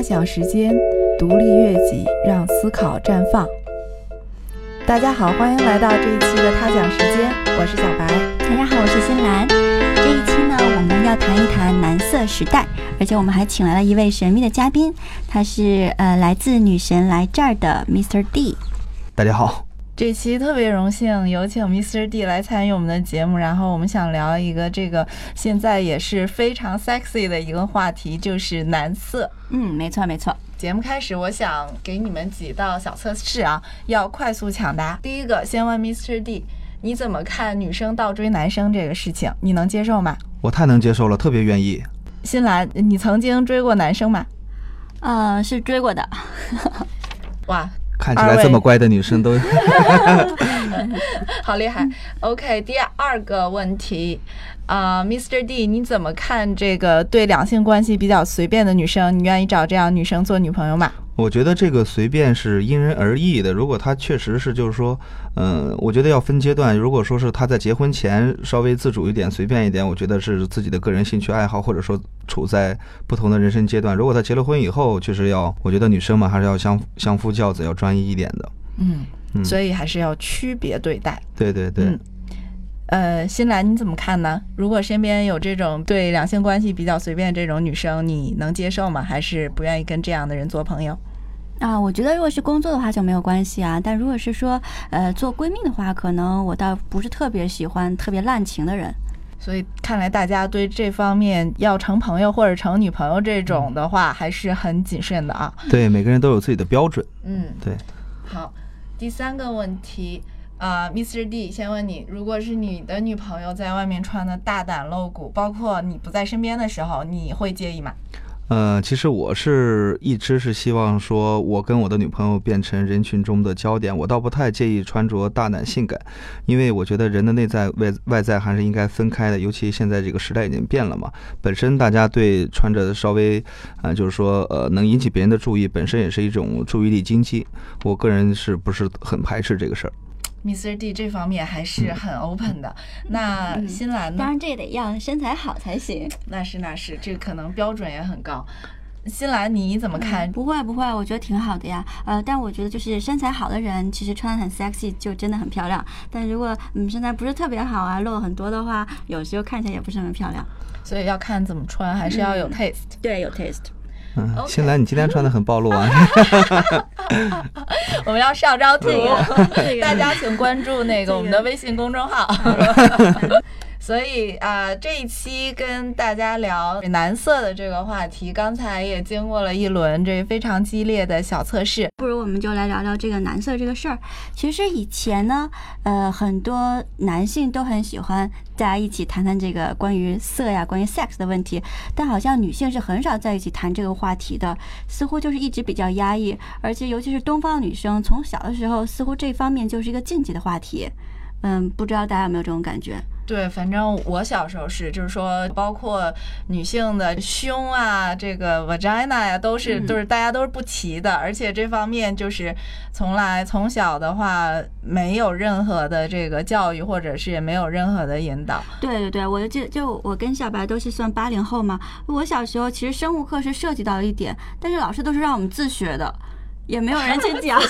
他想时间，独立悦己，让思考绽放。大家好，欢迎来到这一期的他讲时间，我是小白。大家好，我是新兰。这一期呢，我们要谈一谈蓝色时代，而且我们还请来了一位神秘的嘉宾，他是呃来自女神来这儿的 Mr. D。大家好。这期特别荣幸有请 Mr. D 来参与我们的节目，然后我们想聊一个这个现在也是非常 sexy 的一个话题，就是男色。嗯，没错没错。节目开始，我想给你们几道小测试啊，要快速抢答。第一个，先问 Mr. D，你怎么看女生倒追男生这个事情？你能接受吗？我太能接受了，特别愿意。新兰，你曾经追过男生吗？呃，是追过的。哇。看起来这么乖的女生都，好厉害。OK，第二个问题啊，Mr. D，你怎么看这个对两性关系比较随便的女生？你愿意找这样女生做女朋友吗？我觉得这个随便是因人而异的。如果她确实是，就是说，嗯，我觉得要分阶段。如果说是她在结婚前稍微自主一点、随便一点，我觉得是自己的个人兴趣爱好，或者说处在不同的人生阶段。如果她结了婚以后，确实要，我觉得女生嘛，还是要相相夫教子，要专一一点的。嗯，所以还是要区别对待。对对对。呃，新兰你怎么看呢？如果身边有这种对两性关系比较随便这种女生，你能接受吗？还是不愿意跟这样的人做朋友？啊，我觉得如果是工作的话就没有关系啊，但如果是说呃做闺蜜的话，可能我倒不是特别喜欢特别滥情的人。所以看来大家对这方面要成朋友或者成女朋友这种的话，还是很谨慎的啊。对，每个人都有自己的标准。嗯，对。好，第三个问题啊，Mr. D，先问你，如果是你的女朋友在外面穿的大胆露骨，包括你不在身边的时候，你会介意吗？呃，其实我是一直是希望说，我跟我的女朋友变成人群中的焦点。我倒不太介意穿着大胆性感，因为我觉得人的内在外外在还是应该分开的。尤其现在这个时代已经变了嘛，本身大家对穿着稍微啊，就是说呃，能引起别人的注意，本身也是一种注意力经济。我个人是不是很排斥这个事儿？Mr. D 这方面还是很 open 的。那新兰呢？当然这也得要身材好才行。那是那是，这可能标准也很高。新兰你怎么看？不会不会，我觉得挺好的呀。呃，但我觉得就是身材好的人，其实穿的很 sexy 就真的很漂亮。但如果嗯身材不是特别好啊，露很多的话，有时候看起来也不是很漂亮。所以要看怎么穿，还是要有 taste。对，有 taste。嗯，新兰，你今天穿的很暴露啊！我们要上招图 大家请关注那个我们的微信公众号。所以啊，这一期跟大家聊男色的这个话题，刚才也经过了一轮这非常激烈的小测试，不如我们就来聊聊这个男色这个事儿。其实以前呢，呃，很多男性都很喜欢大家一起谈谈这个关于色呀、关于 sex 的问题，但好像女性是很少在一起谈这个话题的，似乎就是一直比较压抑，而且尤其是东方女生，从小的时候似乎这方面就是一个禁忌的话题。嗯，不知道大家有没有这种感觉？对，反正我小时候是，就是说，包括女性的胸啊，这个 vagina 呀，都是都是大家都是不齐的，而且这方面就是从来从小的话没有任何的这个教育，或者是也没有任何的引导。对对对，我就就我跟小白都是算八零后嘛，我小时候其实生物课是涉及到一点，但是老师都是让我们自学的。也没有人去讲，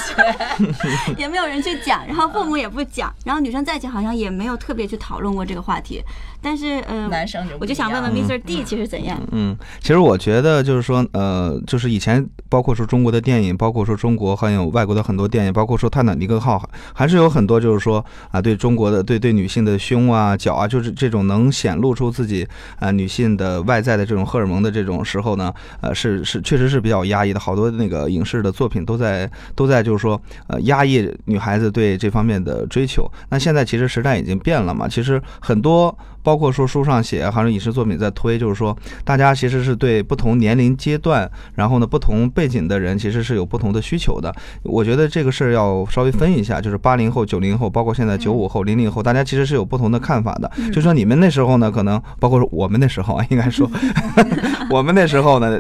也没有人去讲，然后父母也不讲，然后女生在一起好像也没有特别去讨论过这个话题。但是，呃，男生就我就想问问 Mr. D 其实怎样？嗯，其实我觉得就是说，呃，就是以前包括说中国的电影，包括说中国还有外国的很多电影，包括说泰坦尼克号，还是有很多就是说啊，对中国的对对女性的胸啊、脚啊，就是这种能显露出自己啊女性的外在的这种荷尔蒙的这种时候呢，呃，是是确实是比较压抑的。好多那个影视的作品都在都在就是说呃压抑女孩子对这方面的追求。那现在其实时代已经变了嘛，其实很多。包括说书上写，还是影视作品在推，就是说大家其实是对不同年龄阶段，然后呢不同背景的人，其实是有不同的需求的。我觉得这个事儿要稍微分一下，就是八零后、九零后，包括现在九五后、零零后，大家其实是有不同的看法的。就说你们那时候呢，可能包括说我们那时候啊，应该说 我们那时候呢。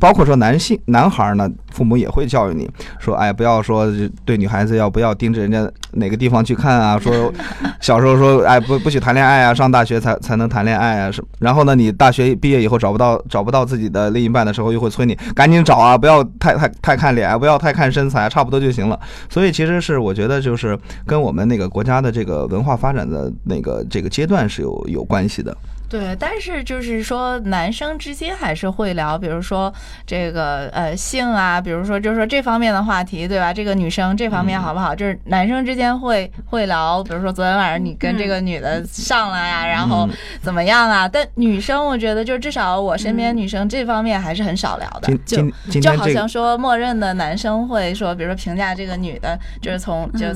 包括说男性男孩儿呢，父母也会教育你说，哎，不要说对女孩子要不要盯着人家哪个地方去看啊，说 小时候说，哎，不不许谈恋爱啊，上大学才才能谈恋爱啊什么。然后呢，你大学毕业以后找不到找不到自己的另一半的时候，又会催你赶紧找啊，不要太太太看脸啊，不要太看身材，差不多就行了。所以其实是我觉得就是跟我们那个国家的这个文化发展的那个这个阶段是有有关系的。对，但是就是说，男生之间还是会聊，比如说这个呃性啊，比如说就是说这方面的话题，对吧？这个女生这方面好不好？就是男生之间会会聊，比如说昨天晚上你跟这个女的上了呀，然后怎么样啊？但女生我觉得，就至少我身边女生这方面还是很少聊的，就就好像说默认的男生会说，比如说评价这个女的，就是从就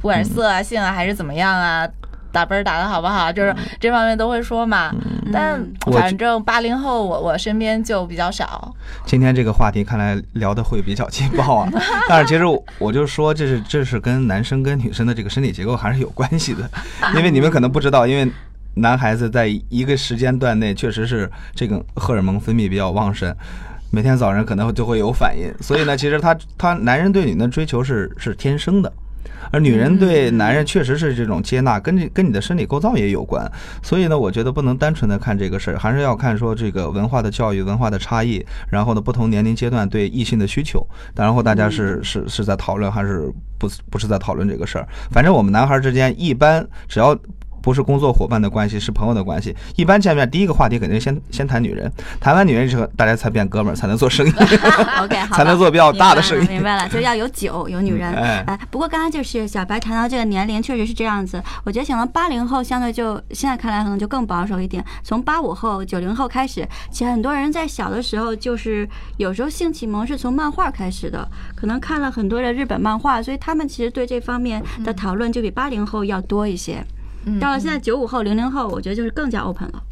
不管是色啊、性啊还是怎么样啊。打分儿打的好不好？就是这方面都会说嘛，但反正八零后我我身边就比较少。今天这个话题看来聊的会比较劲爆啊，但是其实我我就说这是这是跟男生跟女生的这个身体结构还是有关系的，因为你们可能不知道，因为男孩子在一个时间段内确实是这个荷尔蒙分泌比较旺盛。每天早上可能就会有反应，所以呢，其实他他男人对女人的追求是是天生的，而女人对男人确实是这种接纳，跟这跟你的生理构造也有关。所以呢，我觉得不能单纯的看这个事儿，还是要看说这个文化的教育、文化的差异，然后呢，不同年龄阶段对异性的需求，然后大家是是是在讨论还是不不是在讨论这个事儿？反正我们男孩之间一般只要。不是工作伙伴的关系，是朋友的关系。一般见面第一个话题肯定先先谈女人，谈完女人之后，大家才变哥们儿，才能做生意。OK，好，才能做比较大的生意明白了，就要有酒有女人。哎哎，不过刚刚就是小白谈到这个年龄，确实是这样子。我觉得想到八零后，相对就现在看来可能就更保守一点。从八五后、九零后开始，其实很多人在小的时候就是有时候性启蒙是从漫画开始的，可能看了很多的日本漫画，所以他们其实对这方面的讨论就比八零后要多一些。嗯到了现在九五后、零零后，我觉得就是更加 open 了。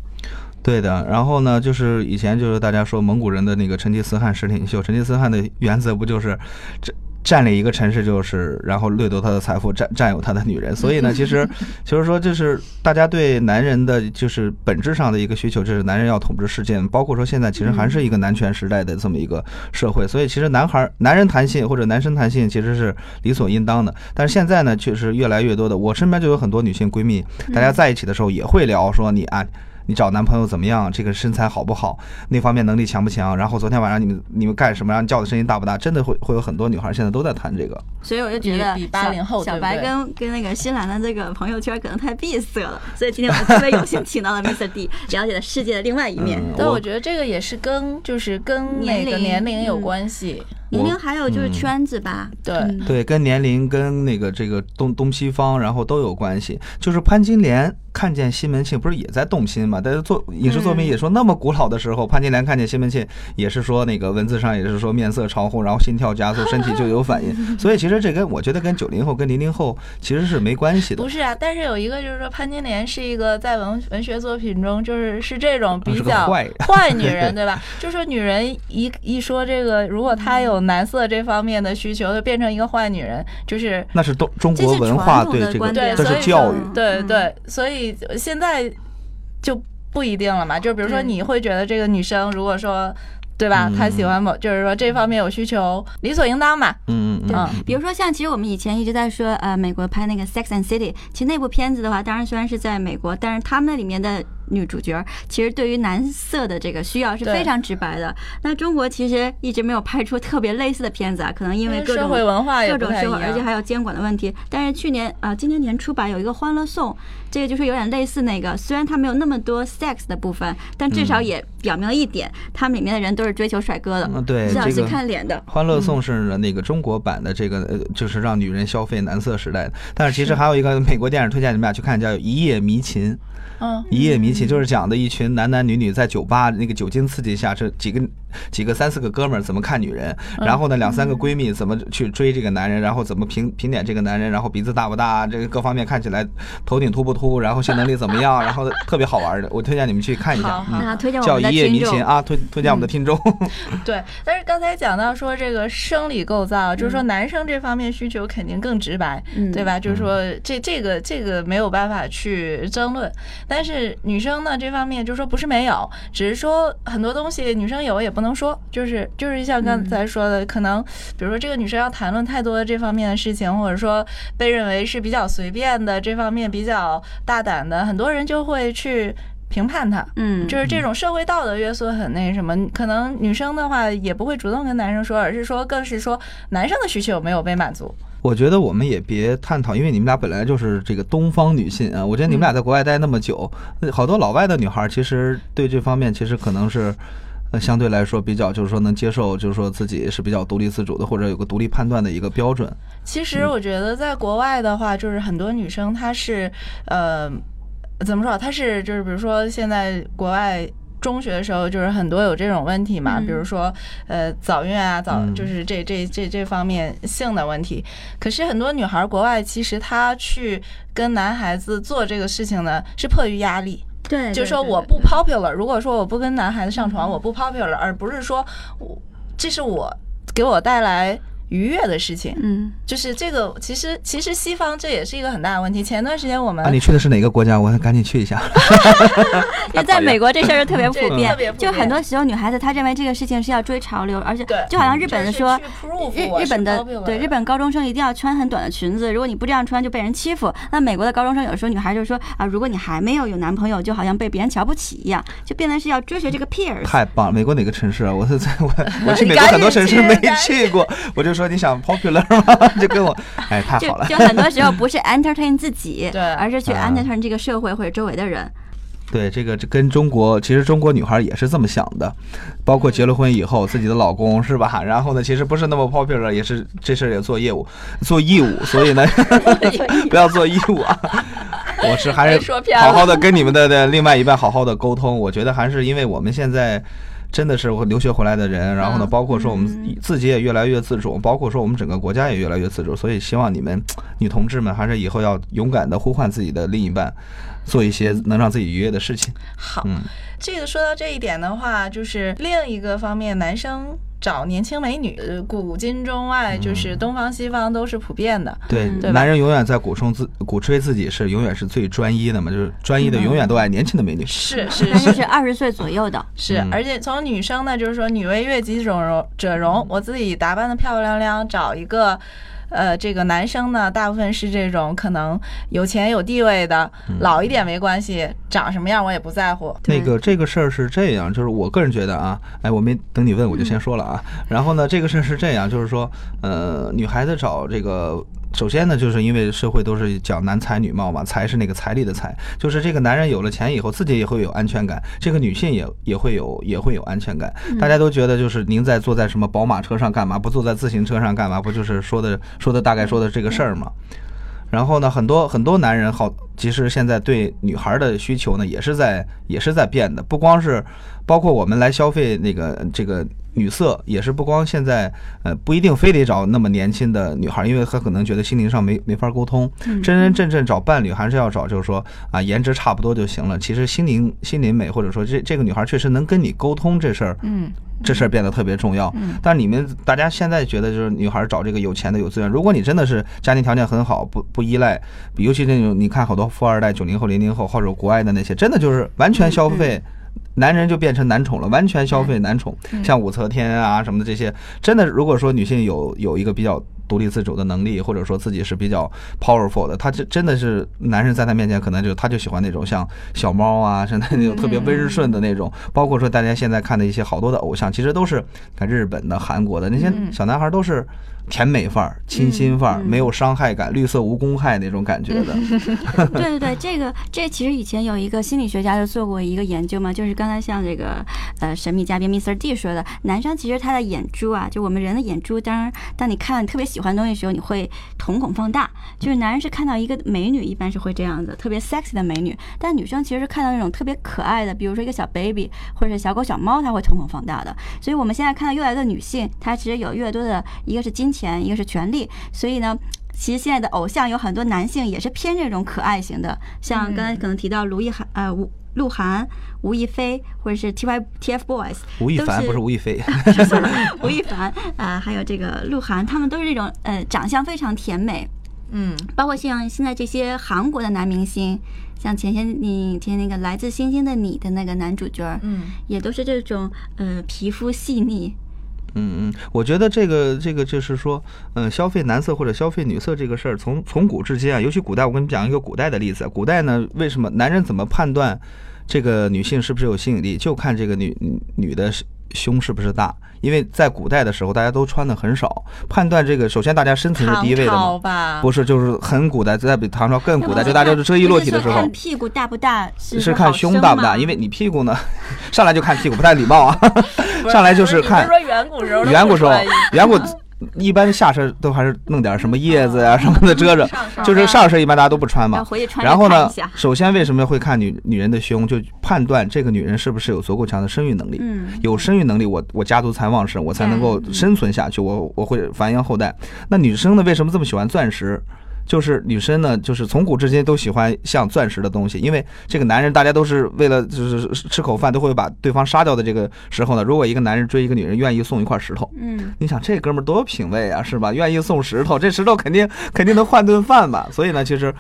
对的，然后呢，就是以前就是大家说蒙古人的那个成吉思汗是领袖，成吉思汗的原则不就是这？占领一个城市，就是然后掠夺他的财富，占占有他的女人。所以呢，其实就是说，这是大家对男人的就是本质上的一个需求，就是男人要统治世界。包括说现在其实还是一个男权时代的这么一个社会，所以其实男孩男人谈性或者男生谈性其实是理所应当的。但是现在呢，确实越来越多的，我身边就有很多女性闺蜜，大家在一起的时候也会聊说你啊。你找男朋友怎么样？这个身材好不好？那方面能力强不强？然后昨天晚上你们你们干什么？然后叫的声音大不大？真的会会有很多女孩现在都在谈这个。所以我就觉得小80后小白跟跟那个新兰的这个朋友圈可能太闭塞了，所以今天我们特别有幸请到了 Mr. D，了解了世界的另外一面。嗯但我觉得这个也是跟就是跟年那个龄年龄有嗯关系。年龄还有就是嗯圈子吧，对嗯对，跟年龄、跟那个这个东东西方，然后都有关系。就是潘金莲看见西门庆，不是也在动心嘛？但是作影视作品也说，那么古老的时候，潘金莲看见西门庆，也是说那个文字上也是说面色潮红，然后心跳加速，身体就有反应。所以其实这跟我觉得跟九零后、跟零零后其实是没关系的不。是啊，但是有一个就是说，潘金莲是一个在文文学作品中就是是这种比个较坏人坏女人，对吧？就说女人一一说这个，如果她有男色这方面的需求，就变成一个坏女人，就是那是中中国文化对这个，这是教育。对嗯对，所以现在就不一定了嘛。就比如说，嗯你会觉得这个女生如果说。对吧？她喜欢某，就是说这方面有需求，理所应当嘛。嗯嗯嗯。嗯，比如说像其实我们以前一直在说，呃，美国拍那个《Sex and City》，其实那部片子的话，当然虽然是在美国，但是他们那里面的女主角其实对于男色的这个需要是非常直白的。那中国其实一直没有拍出特别类似的片子啊，可能因为各种社会文化也各种社会，不太一样，而且还有监管的问题。但是去年啊、呃今年年初吧，有一个《欢乐颂》，这个就是有点类似那个，虽然它没有那么多 sex 的部分，但至少也表明了一点，他们里面的人都是追求帅哥的，嗯，对，至少是这个看脸的。欢乐颂是那个中国版的这个，呃，就是让女人消费男色时代的。但是其实还有一个美国电影推荐你们俩去看，叫《一夜迷情》。嗯，一夜迷情就是讲的一群男男女女在酒吧那个酒精刺激下，这几个几个三四个哥们儿怎么看女人，然后呢两三个闺蜜怎么去追这个男人，然后怎么评评点这个男人，然后鼻子大不大，这个各方面看起来头顶秃不秃，然后性能力怎么样，然后特别好玩的，我推荐你们去看一下好。推荐我叫们的一夜迷听众情啊，推推荐我们的听众。对，但是刚才讲到说这个生理构造，就是说男生这方面需求肯定更直白，嗯对吧？就是说这这个这个没有办法去争论，但是女生呢这方面就是说不是没有，只是说很多东西女生有也不不能说，就是就是像刚才说的，可能比如说这个女生要谈论太多的这方面的事情，或者说被认为是比较随便的这方面比较大胆的，很多人就会去评判她。嗯，就是这种社会道德约束很那什么，可能女生的话也不会主动跟男生说，而是说更是说男生的需求没有被满足。我觉得我们也别探讨，因为你们俩本来就是这个东方女性啊。我觉得你们俩在国外待那么久，好多老外的女孩其实对这方面其实可能是，呃，相对来说比较就是说能接受，就是说自己是比较独立自主的，或者有个独立判断的一个标准。其实我觉得在国外的话，就是很多女生她是呃，怎么说？她是就是比如说现在国外。中学的时候，就是很多有这种问题嘛，嗯比如说，呃，早孕啊，早嗯就是这这这这方面性的问题。可是很多女孩儿国外其实她去跟男孩子做这个事情呢，是迫于压力，对，就说我不 popular。如果说我不跟男孩子上床，我不 popular，而不是说我这是我给我带来愉悦的事情。嗯，就是这个，其实其实西方这也是一个很大的问题。前段时间我们、啊，你去的是哪个国家？我赶紧去一下。因为在美国这事儿就特别 普遍就很多时候女孩子她认为这个事情是要追潮流，而且对就好像日本的说日日本的对日本高中生一定要穿很短的裙子，如果你不这样穿就被人欺负。那美国的高中生有时候女孩就说啊，如果你还没有有男朋友，就好像被别人瞧不起一样，就变得是要追随这个 peers。太棒了！美国哪个城市啊？我是在我 我去美国很多城市没去过，我就说你想 popular 吗？就跟我，哎，太好了。就就很多时候不是 entertain 自己，对而是去啊 entertain 这个社会或者周围的人。对，这个这跟中国，其实中国女孩也是这么想的，包括结了婚以后，自己的老公是吧？然后呢，其实不是那么 popular，也是这事儿也做业务，做义务，所以呢，不要做义务啊。我是还是好好的跟你们的的另外一半好好的沟通。我觉得还是因为我们现在。真的是我留学回来的人，然后呢，嗯。包括说我们嗯。自己也越来越自主，包括说我们整个国家也越来越自主，所以希望你们女同志们还是以后要勇敢的呼唤自己的另一半，做一些能让自己愉悦的事情。好，嗯，这个说到这一点的话，就是另一个方面，男生找年轻美女，呃古今中外，就是东方西方都是普遍的。对，嗯对吧男人永远在鼓吹自鼓吹自己是永远是最专一的嘛，就是专一的嗯永远都爱年轻的美女。是 是是是二十岁左右的，是嗯，而且从女生呢，就是说女为悦己者容者容，我自己打扮的漂漂亮亮，找一个。呃，这个男生呢，大部分是这种可能有钱有地位的，嗯老一点没关系，长什么样我也不在乎。那个这个事儿是这样，就是我个人觉得啊，哎，我没等你问我就先说了啊。然后呢，这个事儿是这样，就是说，呃，女孩子找这个。首先呢，就是因为社会都是讲男才女貌嘛，才是那个财力的财，就是这个男人有了钱以后，自己也会有安全感，这个女性也也会有也会有安全感。大家都觉得就是您在坐在什么宝马车上干嘛，不坐在自行车上干嘛？不就是说的说的大概说的这个事儿吗？然后呢，很多很多男人好，其实现在对女孩的需求呢，也是在也是在变的，不光是包括我们来消费那个这个女色，也是不光现在呃不一定非得找那么年轻的女孩，因为她可能觉得心灵上没没法沟通，真真正正找伴侣还是要找就是说啊颜值差不多就行了。其实心灵心灵美或者说这这个女孩确实能跟你沟通这事儿，嗯，这事儿变得特别重要。嗯但你们大家现在觉得就是女孩找这个有钱的有资源，如果你真的是家庭条件很好，不不依赖，尤其那种你看好多富二代、九零后、零零后或者国外的那些，真的就是完全消费。男人就变成男宠了，完全消费男宠，像武则天啊什么的这些，真的，如果说女性有有一个比较独立自主的能力，或者说自己是比较 powerful 的，她真真的是男人在她面前可能就他就喜欢那种像小猫啊，像那种特别温顺的那种，包括说大家现在看的一些好多的偶像，其实都是看日本的、韩国的那些嗯。小男孩都是甜美范儿、清新范儿，嗯没有伤害感、绿色无公害那种感觉的。对对对，这个这其实以前有一个心理学家就做过一个研究嘛，就是刚才像这个呃神秘嘉宾 Mr. D 说的，男生其实他的眼珠啊，就我们人的眼珠，当然当你看特别喜欢的东西的时候，你会瞳孔放大。就是男人是看到一个美女，一般是会这样子，特别 sexy 的美女，但女生其实是看到那种特别可爱的，比如说一个小 baby 或者小狗小猫，她会瞳孔放大的。所以我们现在看到越来越多的女性，她其实有越多的一个是金钱，一个是权力，所以呢。其实现在的偶像有很多男性也是偏这种可爱型的，像刚才可能提到卢亦涵、呃吴鹿晗、吴亦菲，或者是 T Y T F Boys，吴亦凡不是吴亦菲，吴亦凡啊、还有这个鹿晗，他们都是这种呃长相非常甜美。嗯包括像现在这些韩国的男明星，像前些你前那个《来自星星的你》的那个男主角，嗯也都是这种呃皮肤细腻，嗯嗯，我觉得这个这个就是说，嗯、消费男色或者消费女色这个事儿，从从古至今啊，尤其古代，我跟你讲一个古代的例子。古代呢，为什么男人怎么判断这个女性是不是有吸引力，就看这个女女的是胸是不是大。因为在古代的时候，大家都穿的很少，判断这个，首先大家身材是第一位的朝嘛。吧，不是，就是很古代，在比唐朝更古代，就大家就遮衣落体的时候屁股大不大，是是看胸大不大，因为你屁股呢，上来就看屁股，不太礼貌啊。上来就是看说远古时候远古时候远古 一般下身都还是弄点什么叶子呀、什么的遮着，就是上身一般大家都不穿嘛然后呢首先为什么会看女女人的胸，就判断这个女人是不是有足够强的生育能力。嗯，有生育能力，我我家族才旺盛，我才能够生存下去，我我会繁衍后代。那女生呢，为什么这么喜欢钻石？就是女生呢，就是从古至今都喜欢像钻石的东西，因为这个男人大家都是为了就是吃口饭，都会把对方杀掉的这个时候呢，如果一个男人追一个女人，愿意送一块石头，嗯，你想这哥们儿多有品位啊，是吧？愿意送石头，这石头肯定肯定能换顿饭吧？所以呢，其实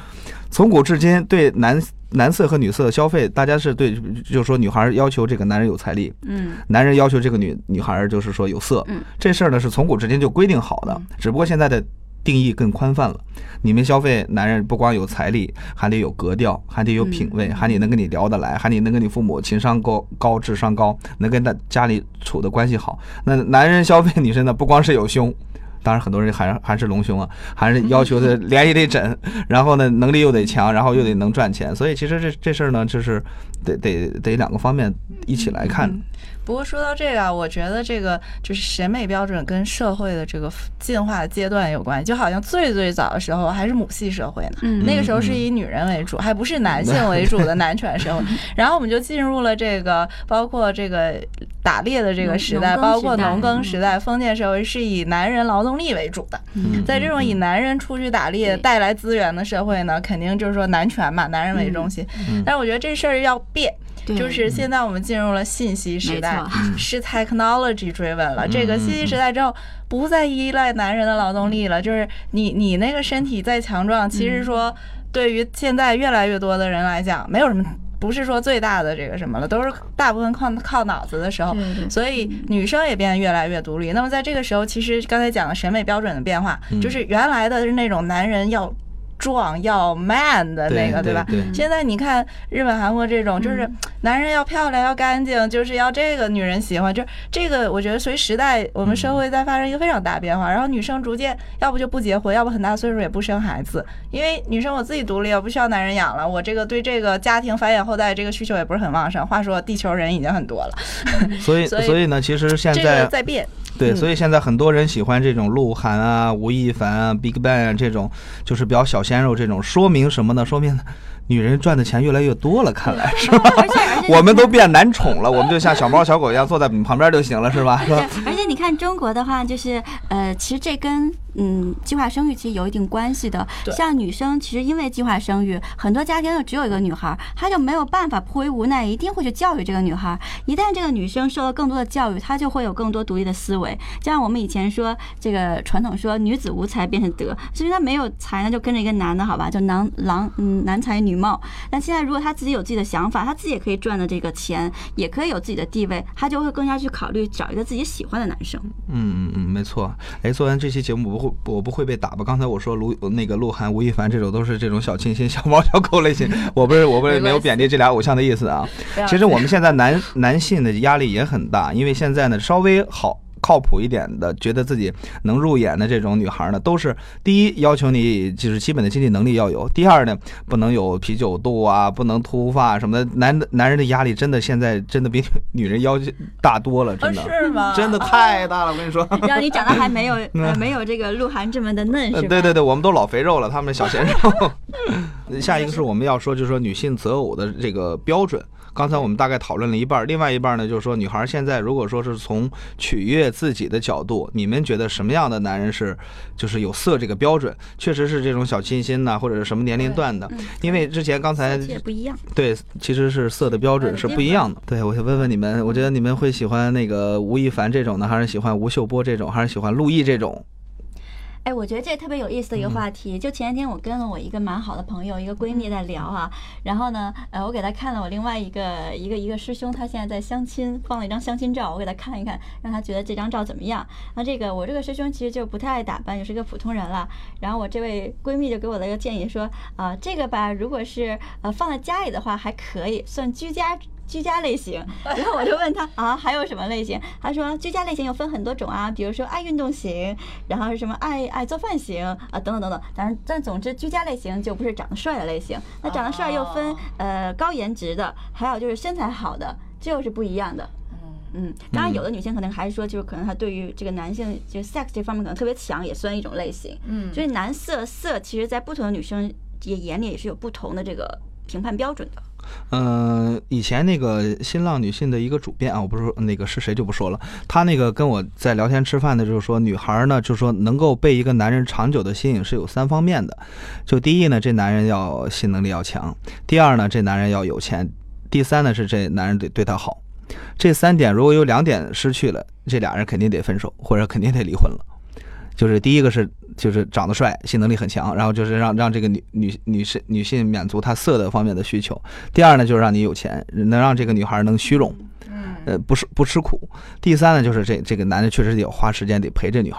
从古至今对男男色和女色的消费，大家是对，就是说女孩要求这个男人有财力，嗯，男人要求这个女女孩就是说有色，嗯。这事儿呢是从古至今就规定好的，只不过现在的定义更宽泛了。你们消费男人不光有财力，还得有格调，还得有品位，还得能跟你聊得来，还得能跟你父母情商高高、智商高，能跟他家里处的关系好。那男人消费女生呢，不光是有胸。当然，很多人还还是隆胸啊，还是要求的脸也得整，然后呢，能力又得强，然后又得能赚钱，所以其实这这事儿呢，就是得得得两个方面一起来看。嗯不过说到这个啊，我觉得这个就是审美标准跟社会的这个进化阶段有关系。就好像最最早的时候还是母系社会呢，嗯那个时候是以女人为主，还不是男性为主的 男权社会。然后我们就进入了这个包括这个打猎的这个时代，包括农耕时代、封建社会是以男人劳动力为主的。嗯在这种以男人出去打猎带来资源的社会呢，肯定就是说男权嘛，男人为中心。嗯但是我觉得这事儿要变。对就是现在我们进入了信息时代，是 technology 追问了。嗯这个信息时代之后，不再依赖男人的劳动力了。就是你你那个身体再强壮，其实说对于现在越来越多的人来讲，没有什么。不是说最大的这个什么了，都是大部分靠靠脑子的时候，所以女生也变得越来越独立。那么在这个时候，其实刚才讲的审美标准的变化，嗯就是原来的是那种男人要壮要 man 的那个，对吧现在你看日本、韩国这种，就是嗯男人要漂亮、要干净，就是要这个女人喜欢。就这个，我觉得随时代，我们社会在发生一个非常大变化。然后女生逐渐，要不就不结婚，要不很大岁数也不生孩子，因为女生我自己独立，我不需要男人养了。我这个对这个家庭繁衍后代这个需求也不是很旺盛。话说，地球人已经很多了，所以 所以呢，其实现在在变。对，嗯所以现在很多人喜欢这种鹿晗啊、吴亦凡啊、BigBang 啊这种，就是比较小鲜肉这种，说明什么呢？说明女人赚的钱越来越多了，看来 是吧？我们都变男宠了，我们就像小猫小狗一样坐在你旁边就行了，是吧？是吧？，而且 你看中国的话，就是呃，其实这跟嗯计划生育其实有一定关系的。像女生，其实因为计划生育，很多家庭就只有一个女孩，她就没有办法，迫于无奈，一定会去教育这个女孩。一旦这个女生受到更多的教育，她就会有更多独立的思维。就像我们以前说，这个传统说女子无才便是德，其实她没有才，呢就跟着一个男的，好吧，就男郎嗯男才女貌。但现在如果她自己有自己的想法，她自己也可以赚的这个钱，也可以有自己的地位，她就会更加去考虑找一个自己喜欢的男生。嗯嗯嗯，没错。哎，做完这期节目，我不会我不会被打吧？刚才我说卢那个鹿晗、吴亦凡这种都是这种小清新、小猫小狗类型，我不是我不是没有贬低这俩偶像的意思啊。其实我们现在男男性的压力也很大，因为现在呢稍微好。靠谱一点的，觉得自己能入眼的这种女孩呢，都是第一要求你就是基本的经济能力要有，第二呢不能有啤酒肚啊，不能秃发什么的。男的男人的压力真的现在真的比女 人要求大多了，真啊的，是吗？真的太大了，我跟你说。让你长得还没有呃没有这个鹿晗这么的嫩，是吧？呃 对对对，我们都老肥肉了，他们小鲜肉。下一个是我们要说，就是说女性择偶的这个标准。刚才我们大概讨论了一半，另外一半呢，就是说女孩现在如果说是从取悦自己的角度，你们觉得什么样的男人是就是有色这个标准？确实是这种小清新呐、或者是什么年龄段的？因为之前刚才也不一样。对，其实是色的标准是不一样的。对，我想问问你们，我觉得你们会喜欢那个吴亦凡这种呢，还是喜欢吴秀波这种，还是喜欢陆毅这种？哎，我觉得这特别有意思的一个话题。就前几天我跟了我一个蛮好的朋友，一个闺蜜在聊啊，然后呢，呃，我给她看了我另外一个一个一个师兄，他现在在相亲，放了一张相亲照，我给他看一看，让他觉得这张照怎么样。那这个我这个师兄其实就不太爱打扮，也是一个普通人了。然后我这位闺蜜就给我了一个建议，说啊，这个吧，如果是呃放在家里的话还可以，算居家。居家类型，然后我就问他啊，还有什么类型？他说居家类型有分很多种啊，比如说爱运动型，然后是什么爱爱做饭型啊，等等等等。但是但总之，居家类型就不是长得帅的类型。那长得帅又分呃高颜值的，还有就是身材好的，这又是不一样的。嗯，当然有的女性可能还是说，就是可能她对于这个男性就 sex 这方面可能特别强，也算一种类型。嗯，所以男色色其实在不同的女生也眼里也是有不同的这个评判标准的。嗯，以前那个新浪女性的一个主编啊，我不是说那个是谁就不说了，他那个跟我在聊天吃饭的，就是说女孩呢，就是说能够被一个男人长久的吸引是有三方面的，就第一呢，这男人要性能力要强；第二呢，这男人要有钱；第三呢，是这男人得对她好。这三点如果有两点失去了，这俩人肯定得分手，或者肯定得离婚了。就是第一个是就是长得帅，性能力很强，然后就是让让这个女女女士女性满足她色的方面的需求。第二呢，就是让你有钱，能让这个女孩能虚荣。呃，不是不吃苦。第三呢，就是这这个男的确实得花时间得陪这女孩。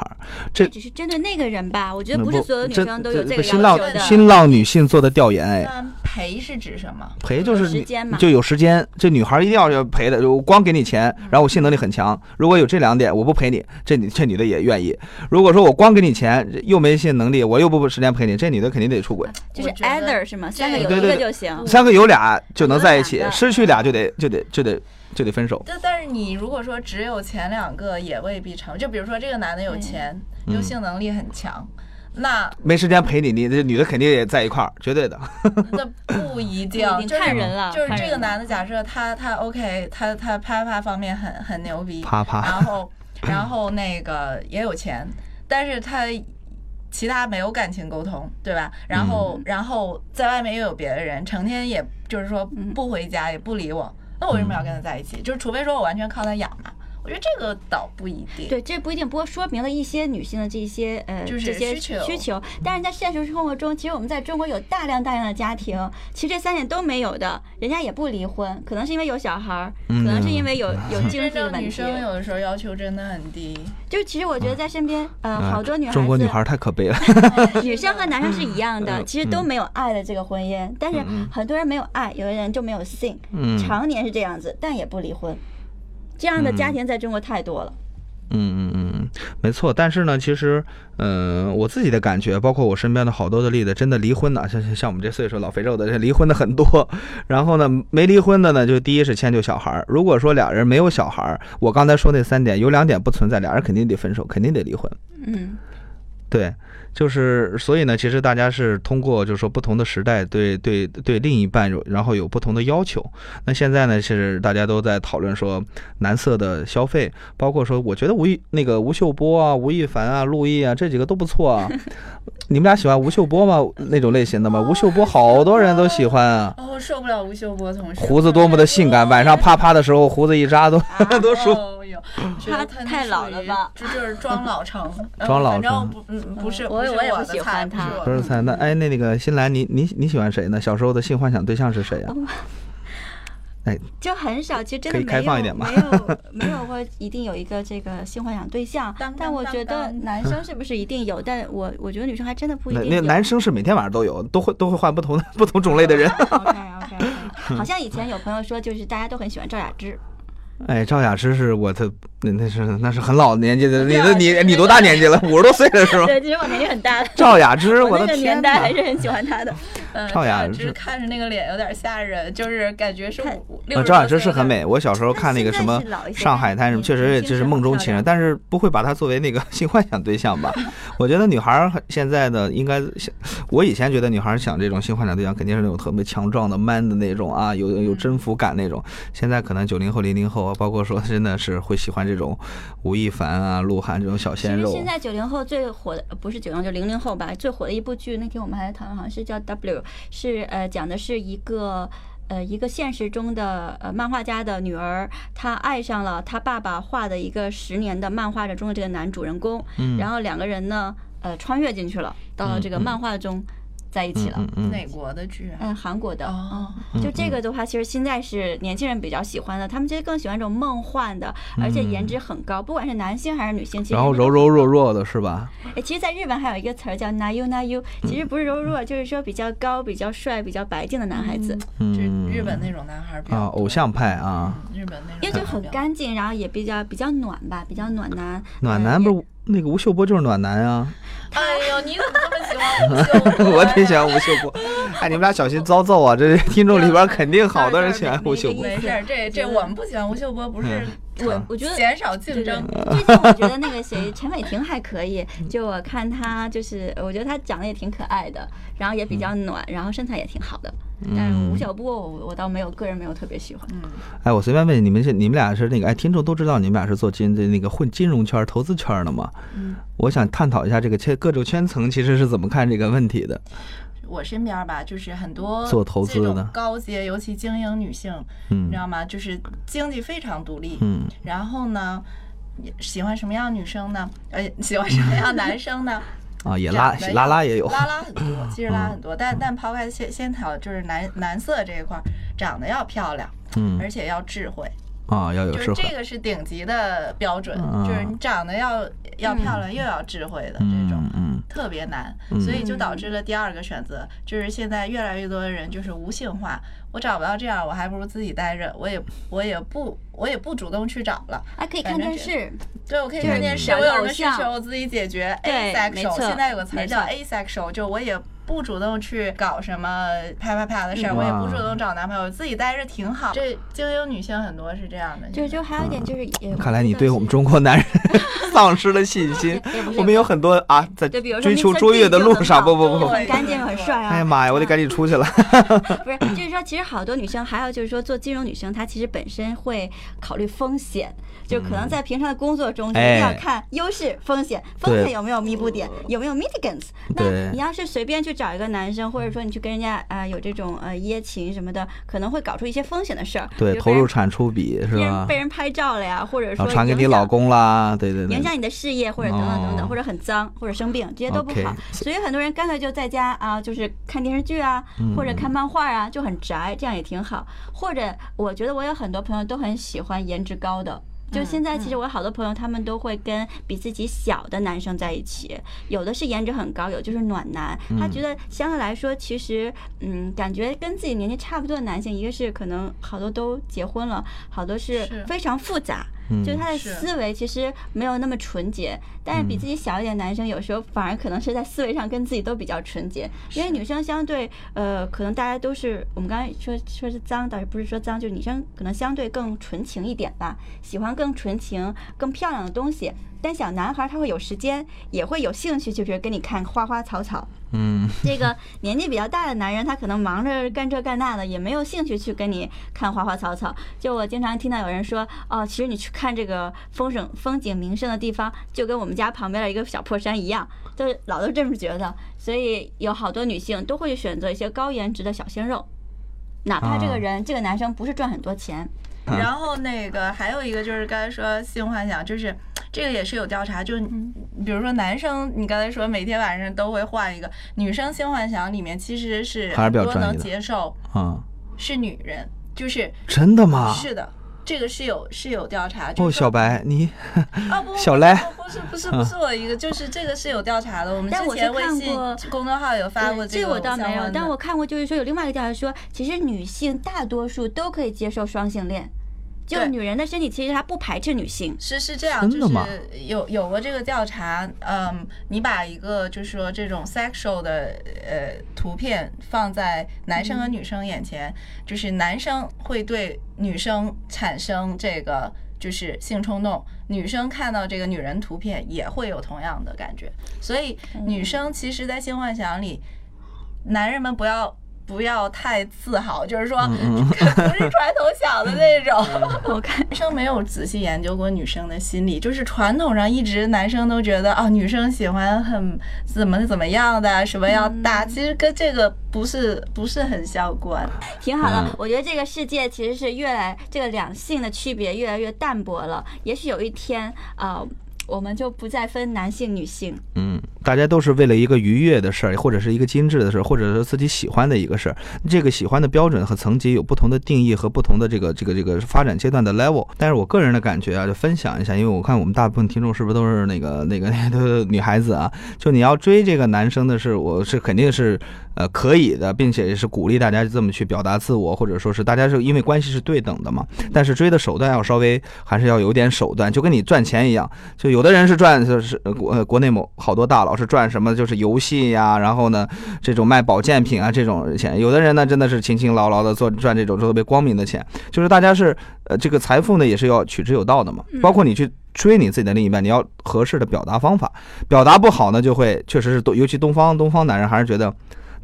这只是针对那个人吧？我觉得不是所有女生都有这个新浪新浪女性做的调研，哎，陪是指什么？陪就是时间嘛，就有时间。这女孩一定要要陪的，我光给你钱，然后我性能力很强。如果有这两点，我不陪你，这女这女的也愿意。如果说我光给你钱，又没性能力，我又不时间陪你，这女的肯定得出轨。就是 either 是吗？三个有一个就行，三个有俩就能在一起，失去俩就得就得就得。就得分手。但但是你如果说只有前两个，也未必成。就比如说这个男的有钱，又性能力很强，那没时间陪你，你这女的肯定也在一块儿，绝对的。那不一定，看人了。就是这个男的，假设他他 OK，他他啪啪方面很很牛逼，啪啪，然后然后那个也有钱，但是他其他没有感情沟通，对吧？然后然后在外面又有别的人，成天也就是说不回家，也不理我。那我为什么要跟他在一起？就是除非说我完全靠他养嘛。我觉得这个倒不一定。对，这不一定。不过说明了一些女性的这些呃这些需求。但是在现实生活中，其实我们在中国有大量大量的家庭，其实这三点都没有的，人家也不离婚，可能是因为有小孩儿，可能是因为有有经济问题。女生有的时候要求真的很低。就是其实我觉得在身边呃好多女孩子，中国女孩太可悲了。女生和男生是一样的，其实都没有爱的这个婚姻，但是很多人没有爱，有的人就没有性，常年是这样子，但也不离婚。这样的家庭在中国太多了。嗯嗯嗯，没错。但是呢，其实，嗯，我自己的感觉，包括我身边的好多的例子，真的离婚的，像像我们这岁数老肥肉的，这离婚的很多。然后呢，没离婚的呢，就第一是迁就小孩儿。如果说俩人没有小孩儿，我刚才说那三点有两点不存在，俩人肯定得分手，肯定得离婚。嗯，对。就是，所以呢，其实大家是通过，就是说不同的时代对对对另一半有，然后有不同的要求。那现在呢，其实大家都在讨论说男色的消费，包括说，我觉得吴亦那个吴秀波啊、吴亦凡啊、陆毅啊这几个都不错啊。你们俩喜欢吴秀波吗？那种类型的吗？吴秀波好多人都喜欢啊。哦，受不了吴秀波同事。胡子多么的性感，晚上啪啪的时候，胡子一扎都 都舒服。他太老了吧？这就是装老成。装老成。不，嗯，不是。我我也不喜欢他。不是菜。那哎，那那个新兰，你你你喜欢谁呢？小时候的性幻想对象是谁呀？哎，就很少，其实真的没有，没有，没有过一定有一个这个性幻想对象。但我觉得男生是不是一定有？但我我觉得女生还真的不一定。那男生是每天晚上都有，都会都会换不同的不同种类的人。OK OK，好像以前有朋友说，就是大家都很喜欢赵雅芝。哎，赵雅芝是我的，那那是那是很老年纪的，你的你你多大年纪了？五十多岁了是吧？对，其实我年纪很大。赵雅芝，我的天年代还是很喜欢她的。赵雅芝看着那个脸有点吓人，就是感觉是。赵雅芝是很美，我小时候看那个什么《上海滩》什么，确实也就是梦中情人，但是不会把她作为那个 性幻想对象吧？我觉得女孩现在的应该想，我以前觉得女孩想这种性幻想对象肯定是那种特别强壮的 man 的那种啊，有有征服感那种。现在可能九零后、零零后，包括说真的是会喜欢这种吴亦凡啊、鹿晗这种小鲜肉。现在九零后最火的不是九零，就零零后吧，最火的一部剧，那天我们还在讨论，好像是叫 W。是呃，讲的是一个呃一个现实中的呃漫画家的女儿，她爱上了她爸爸画的一个十年的漫画中的这个男主人公，然后两个人呢呃穿越进去了，到了这个漫画中在一起了。嗯嗯哪国的剧啊？嗯，韩国的，哦。嗯，就这个的话，其实现在是年轻人比较喜欢的，他们其实更喜欢这种梦幻的，而且颜值很高，不管是男性还是女性，其实然后柔柔弱弱的是吧？哎，其实，在日本还有一个词儿叫 “nayu nayu”，其实不是柔弱，就是说比较高、比较帅、比较白净的男孩子，就是嗯，日本那种男孩儿比较啊，多偶像派啊，日本那种。因为就很干净，然后也比较比较暖吧，比较暖男。暖男不是那个吴秀波就是暖男啊，哎呦，你？我挺喜欢吴秀波。哎，你们俩小心遭揍啊！这听众里边肯定好多人喜欢吴秀波。没事，这这我们不喜欢吴秀波，不是我我觉得减少竞争。最近我觉得那个谁陈伟霆还可以，就我看他就是，我觉得他长得也挺可爱的，然后也比较暖，然后身材也挺好的。但是吴晓波我我倒没有个人没有特别喜欢。哎，我随便问你们是你们俩是那个哎，听众都知道你们俩是做金的那个混金融圈、投资圈的吗？嗯，我想探讨一下这个圈各种圈层其实是怎么看这个问题的。我身边吧，就是很多做投资的。这种高阶，尤其精英女性，嗯。你知道吗？就是经济非常独立，嗯。然后呢，喜欢什么样女生呢？呃，喜欢什么样男生呢？啊，也拉拉拉也有，拉拉很多，其实拉很嗯多，但但抛开先先讨就是男男色这一块儿，长得要漂亮，嗯。而且要智慧，啊，要有就是智慧。这。个是顶级的标准，嗯。就是你长得要要漂亮又要智慧的这种。嗯嗯特别难，嗯所以就导致了第二个选择，就是现在越来越多的人就是无性化。我找不到这样，我还不如自己待着，我也我也不我也不主动去找了。还可以看电视，对，我可以看电视，我有什么需求我自己解决。对没 asexual，错现在有个词儿叫 asexual，就我也不主动去搞什么啪啪啪的事儿，嗯我也不主动找男朋友，自己待着挺好。这精英女性很多是这样的，就就还有一点就是也，看来你对我们中国男人 丧失了信心我们有很多啊，在追求卓越的路上，不不不不，很干净很帅啊。哎呀妈呀，我得赶紧出去了。不是，就是说，其实好多女生，还有就是说，做金融女生，她其实本身会考虑风险，就可能在平常的工作中，就一定要哎看优势、风险，风险有没有弥补点，有没有 mitigants。那你要是随便去找一个男生，或者说你去跟人家啊、呃有这种呃约情什么的，可能会搞出一些风险的事儿，对，投入产出比是吧被？人拍照了呀，或者说传给你老公啦，对对对影。响你的事业，或者等等等等，哦或者很脏，或者生病，这些都不好。所以很多人干脆就在家啊，就是看电视剧啊，嗯或者看漫画啊，就很宅，这样也挺好。或者我觉得我有很多朋友都很喜欢颜值高的。就现在，其实我有好多朋友，他们都会跟比自己小的男生在一起，有的是颜值很高，有就是暖男。他觉得相对来说，其实嗯，感觉跟自己年纪差不多的男性，一个是可能好多都结婚了，好多是是非常复杂，嗯就是他的思维其实没有那么纯洁，但是比自己小一点的男生，有时候反而可能是在思维上跟自己都比较纯洁，因为女生相对呃，可能大家都是我们刚才说说是脏，倒是不是说脏，就是女生可能相对更纯情一点吧，喜欢更纯情、更漂亮的东西。但小男孩他会有时间，也会有兴趣，就比如跟你看花花草草。嗯，这个年纪比较大的男人，他可能忙着干这干那的，也没有兴趣去跟你看花花草草。就我经常听到有人说，哦，其实你去看这个风景风景名胜的地方，就跟我们家旁边的一个小破山一样，就是老都这么觉得。所以有好多女性都会选择一些高颜值的小鲜肉，哪怕这个人、这个男生不是赚很多钱，然后那个还有一个就是刚才说性幻想，就是这个也是有调查，就是嗯比如说男生，你刚才说每天晚上都会换一个，女生性幻想里面其实是还是比较很多能专一的接受啊，是女人，就是真的吗？是的。这个是有是有调查，哦，就是说小白，你啊不，小来不是不是不是 我一个，就是这个是有调查的。我们之但我是前微信看过公众号有发过这个这我倒没有，但我看过，就是说有另外一个调查说，其实女性大多数都可以接受双性恋，就对女人的身体其实她不排斥女性。是是这样，就是真的吗有有过这个调查，嗯，你把一个就是说这种 sexual 的呃图片放在男生和女生眼前，就是男生会对女生产生这个就是性冲动，女生看到这个女人图片也会有同样的感觉，所以女生其实，在性幻想里，男人们不要。不要太自豪，就是说嗯 不是传统想的那种。我看。男生没有仔细研究过女生的心理，就是传统上一直男生都觉得啊，女生喜欢很怎么怎么样的，什么要大，其实跟这个不是不是很相关。挺好的嗯，我觉得这个世界其实是越来这个两性的区别越来越淡薄了。也许有一天啊、呃我们就不再分男性女性，嗯，大家都是为了一个愉悦的事儿，或者是一个精致的事儿，或者是自己喜欢的一个事儿。这个喜欢的标准和层级有不同的定义和不同的这个这个这个发展阶段的 level。但是我个人的感觉啊，就分享一下，因为我看我们大部分听众是不是都是那个那个那个女孩子啊？就你要追这个男生的是，我是肯定是呃可以的，并且也是鼓励大家这么去表达自我，或者说是大家是因为关系是对等的嘛。但是追的手段要稍微还是要有点手段，就跟你赚钱一样，就有的人是赚就是国呃国内某好多大佬是赚什么？就是游戏呀，然后呢这种卖保健品啊这种钱，有的人呢真的是勤勤劳劳的做赚这种特别光明的钱，就是大家是呃这个财富呢也是要取之有道的嘛，包括你去追你自己的另一半，你要合适的表达方法，表达不好呢就会确实是东尤其东方东方男人还是觉得。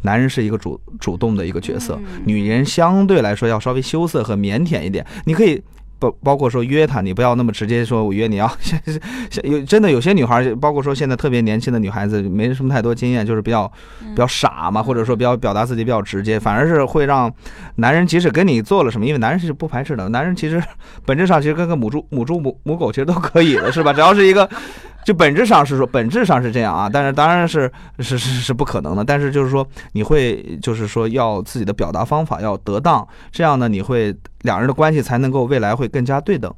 男人是一个主主动的一个角色，女人相对来说要稍微羞涩和腼腆一点。你可以包包括说约她，你不要那么直接说，我约你要有真的有些女孩，包括说现在特别年轻的女孩子，没什么太多经验，就是比较比较傻嘛，或者说比较表达自己比较直接，反而是会让男人即使跟你做了什么，因为男人是不排斥的，男人其实本质上其实跟个母猪母猪母母狗其实都可以的，是吧？只要是一个。就本质上是说，本质上是这样啊，但是当然是是是是不可能的。但是就是说，你会就是说要自己的表达方法要得当，这样呢，你会两人的关系才能够未来会更加对等。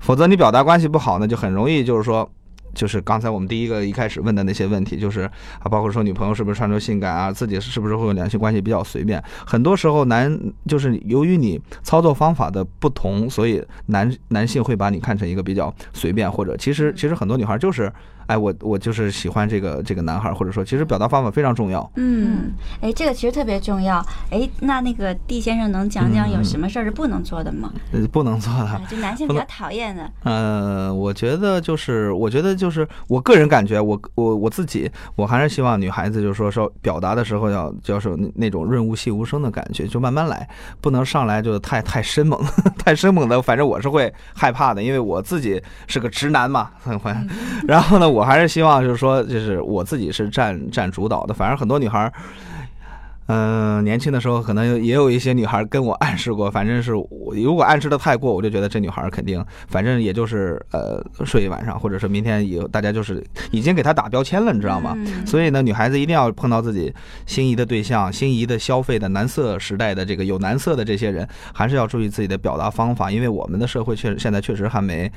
否则你表达关系不好呢，就很容易就是说。就是刚才我们第一个一开始问的那些问题，就是啊，包括说女朋友是不是穿着性感啊，自己是不是会有两性关系比较随便。很多时候男就是由于你操作方法的不同，所以男男性会把你看成一个比较随便，或者其实其实很多女孩就是。哎，我我就是喜欢这个这个男孩，或者说，其实表达方法非常重要。嗯，哎，这个其实特别重要。哎，那那个 D 先生能讲讲有什么事儿是不能做的吗？呃，不能做的，就男性比较讨厌的。呃，我觉得就是，我觉得就是，我个人感觉，我我我自己，我还是希望女孩子就是说说表达的时候要就是那那种润物细无声的感觉，就慢慢来，不能上来就太太生猛，太生猛的，反正我是会害怕的，因为我自己是个直男嘛，很会。然后呢？我我还是希望，就是说，就是我自己是占占主导的。反正很多女孩儿。嗯，年轻的时候可能也有一些女孩跟我暗示过，反正是我如果暗示的太过，我就觉得这女孩肯定，反正也就是呃睡一晚上，或者说明天以后大家就是已经给她打标签了，你知道吗？所以呢，女孩子一定要碰到自己心仪的对象、心仪的消费的男色时代的这个有男色的这些人，还是要注意自己的表达方法，因为我们的社会确实现在确实还没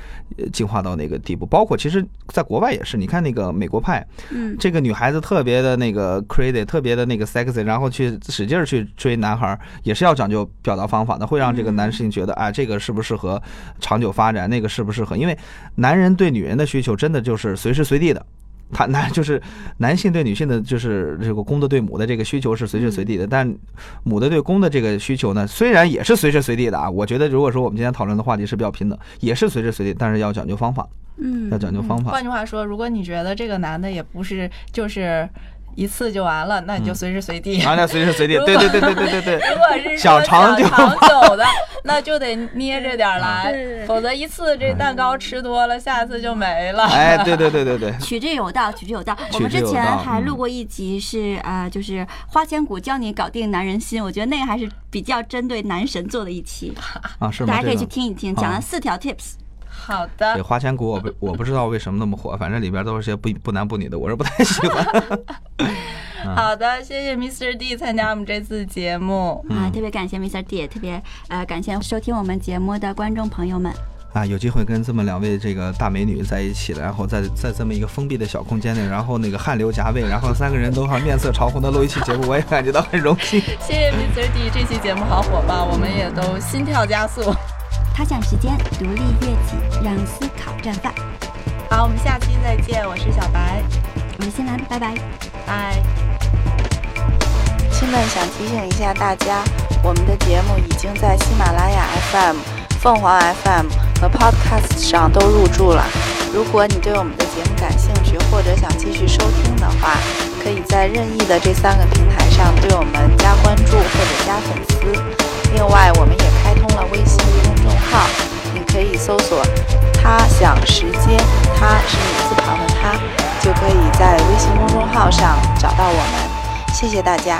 进化到那个地步。包括其实在国外也是，你看那个美国派，嗯，这个女孩子特别的那个 crazy，特别的那个 sexy，然后。去使劲儿去追男孩，也是要讲究表达方法的，会让这个男性觉得，哎，这个适不适合长久发展，那个适不适合？因为男人对女人的需求真的就是随时随地的，他男 就是男性对女性的就是这个公的对母的这个需求是随时随地的，但母的对公的这个需求呢，虽然也是随时随地的啊。我觉得如果说我们今天讨论的话题是比较平等，也是随时随地，但是要讲究方法，嗯，要讲究方法。换句话说，如果你觉得这个男的也不是就是。一次就完了，那你就随时随地。啊，那随时随地，对对对对对对对。如果是想长久长久的，那就得捏着点来，否则一次这蛋糕吃多了，下次就没了。哎，对对对对对。取之有道，取之有道。我们之前还录过一集，是啊，就是花千骨教你搞定男人心，我觉得那个还是比较针对男神做的一期。啊，是吗？大家可以去听一听，讲了四条 tips。好的。花千骨，我不 我不知道为什么那么火，反正里边都是些不不男不女的，我是不太喜欢。好的，谢谢 Mr. D 参加我们这次节目啊，特别感谢 Mr. D，也特别呃感谢收听我们节目的观众朋友们啊，有机会跟这么两位这个大美女在一起了，然后在在这么一个封闭的小空间内，然后那个汗流浃背，然后三个人都好面色潮红的录一期节目，我也感觉到很荣幸。谢谢 Mr. D，这期节目好火爆，我们也都心跳加速。他想时间，独立乐器，让思考绽放。好，我们下期再见。我是小白，我是新兰，拜拜，拜。亲们想提醒一下大家，我们的节目已经在喜马拉雅 FM、凤凰 FM 和 Podcast 上都入驻了。如果你对我们的节目感兴趣，或者想继续收听的话，可以在任意的这三个平台上对我们加关注或者加粉丝。另外，我们也开通微信公众号，你可以搜索“他想时间”，他是女字旁的他，就可以在微信公众号上找到我们。谢谢大家。